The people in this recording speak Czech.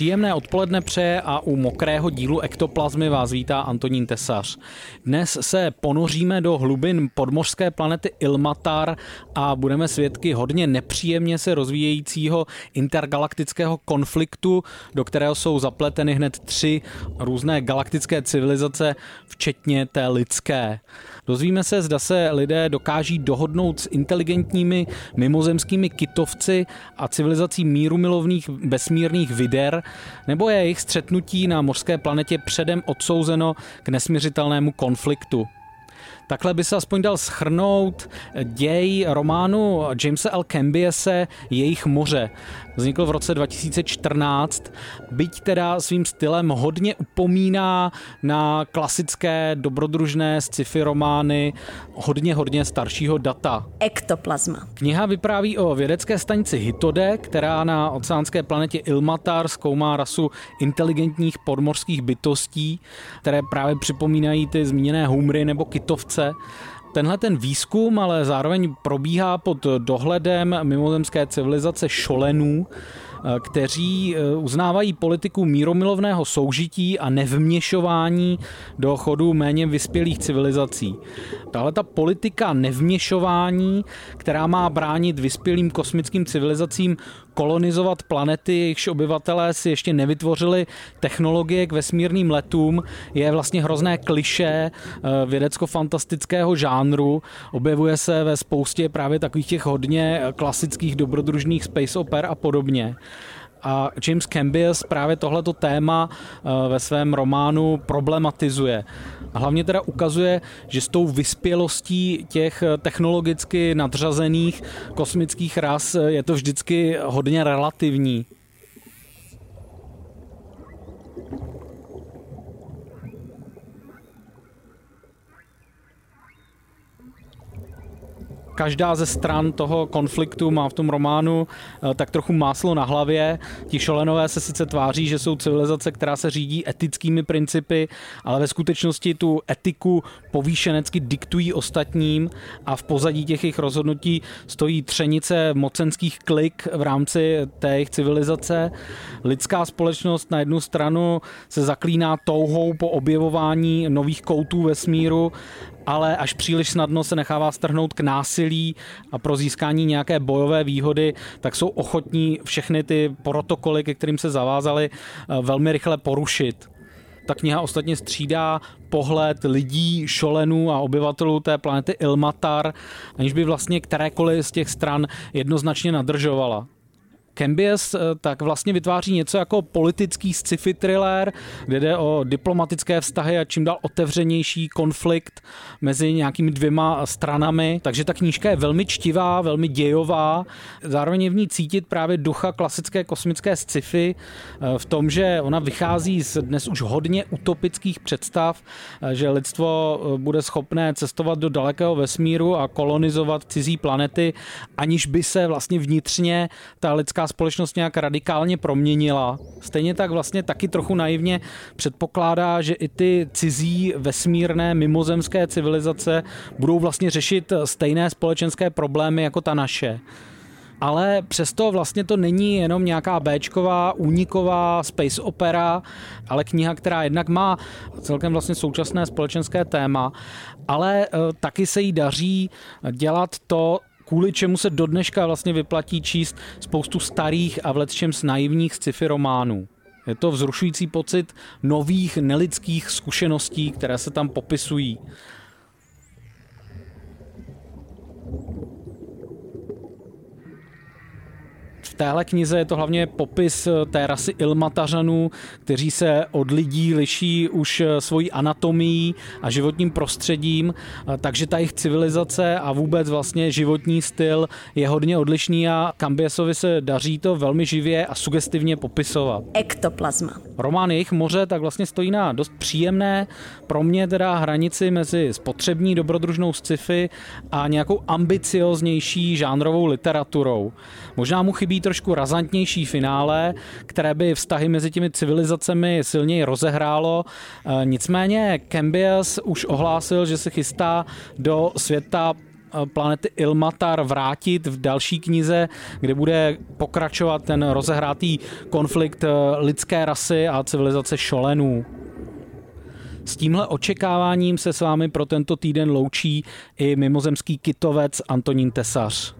Příjemné odpoledne přeje a u mokrého dílu Ektoplazmy vás vítá Antonín Tesař. Dnes se ponoříme do hlubin podmořské planety Ilmatar a budeme svědky hodně nepříjemně se rozvíjejícího intergalaktického konfliktu, do kterého jsou zapleteny hned tři různé galaktické civilizace, včetně té lidské. Dozvíme se, zda se lidé dokáží dohodnout s inteligentními mimozemskými kitovci a civilizací míru milovných vesmírných vider, nebo je jejich střetnutí na mořské planetě předem odsouzeno k nesměřitelnému konfliktu. Takhle by se aspoň dal schrnout děj románu Jamesa L. Cambiese Jejich moře. Vznikl v roce 2014, byť teda svým stylem hodně upomíná na klasické dobrodružné sci-fi romány hodně, hodně staršího data. Ektoplazma. Kniha vypráví o vědecké stanici Hitode, která na oceánské planetě Ilmatar zkoumá rasu inteligentních podmořských bytostí, které právě připomínají ty zmíněné humry nebo kytovce Tenhle ten výzkum ale zároveň probíhá pod dohledem mimozemské civilizace šolenů, Eh, kteří eh, uznávají politiku míromilovného soužití a nevměšování do chodu méně vyspělých civilizací. Tahle ta politika nevměšování, která má bránit vyspělým kosmickým civilizacím kolonizovat planety, jejichž obyvatelé si ještě nevytvořili technologie k vesmírným letům, je vlastně hrozné kliše eh, vědecko-fantastického žánru. Objevuje se ve spoustě právě takových těch hodně klasických dobrodružných space oper a podobně. A James Cambias právě tohleto téma eh, ve svém románu problematizuje. A hlavně teda ukazuje, že s tou vyspělostí těch eh, technologicky nadřazených kosmických ras eh, je to vždycky hodně relativní. Každá ze stran toho konfliktu má v tom románu eh, tak trochu máslo na hlavě. Ti šolenové se sice tváří, že jsou civilizace, která se řídí etickými principy, ale ve skutečnosti tu etiku povýšenecky diktují ostatním a v pozadí těch jejich rozhodnutí stojí třenice mocenských klik v rámci té jejich civilizace. Lidská společnost na jednu stranu se zaklíná touhou po objevování nových koutů vesmíru ale až příliš snadno se nechává strhnout k násilí a pro získání nějaké bojové výhody, tak jsou ochotní všechny ty protokoly, ke kterým se zavázali, eh, velmi rychle porušit. Ta kniha ostatně střídá pohled lidí, šolenů a obyvatelů té planety Ilmatar, aniž by vlastně kterékoliv z těch stran jednoznačně nadržovala. Cambias eh, tak vlastně vytváří něco jako politický sci-fi thriller, kde jde o diplomatické vztahy a čím dál otevřenější konflikt mezi nějakými dvěma stranami. Takže ta knížka je velmi čtivá, velmi dějová. Zároveň je v ní cítit právě ducha klasické kosmické sci-fi eh, v tom, že ona vychází z dnes už hodně utopických představ, eh, že lidstvo bude schopné cestovat do dalekého vesmíru a kolonizovat cizí planety, aniž by se vlastně vnitřně ta lidská společnost nějak radikálně proměnila. Stejně tak vlastně taky trochu naivně předpokládá, že i ty cizí vesmírné mimozemské civilizace budou vlastně řešit stejné společenské problémy jako ta naše ale přesto vlastně to není jenom nějaká Bčková, úniková space opera, ale kniha, která jednak má celkem vlastně současné společenské téma, ale eh, taky se jí daří dělat to, kvůli čemu se do dneška vlastně vyplatí číst spoustu starých a v s naivních sci-fi románů. Je to vzrušující pocit nových nelidských zkušeností, které se tam popisují. Téhle knize je to hlavně popis té rasy Ilmatařanů, kteří se od lidí liší už svojí anatomií a životním prostředím, takže ta jejich civilizace a vůbec vlastně životní styl je hodně odlišný a Kambiesovi se daří to velmi živě a sugestivně popisovat. Ektoplazma. Román Jejich moře tak vlastně stojí na dost příjemné, pro mě teda hranici mezi spotřební dobrodružnou sci-fi a nějakou ambicioznější žánrovou literaturou. Možná mu chybí trošku razantnější finále, které by vztahy mezi těmi civilizacemi silněji rozehrálo. E, nicméně Cambias už ohlásil, že se chystá do světa e, planety Ilmatar vrátit v další knize, kde bude pokračovat ten rozehrátý konflikt e, lidské rasy a civilizace šolenů. S tímhle očekáváním se s vámi pro tento týden loučí i mimozemský kitovec Antonín Tesař.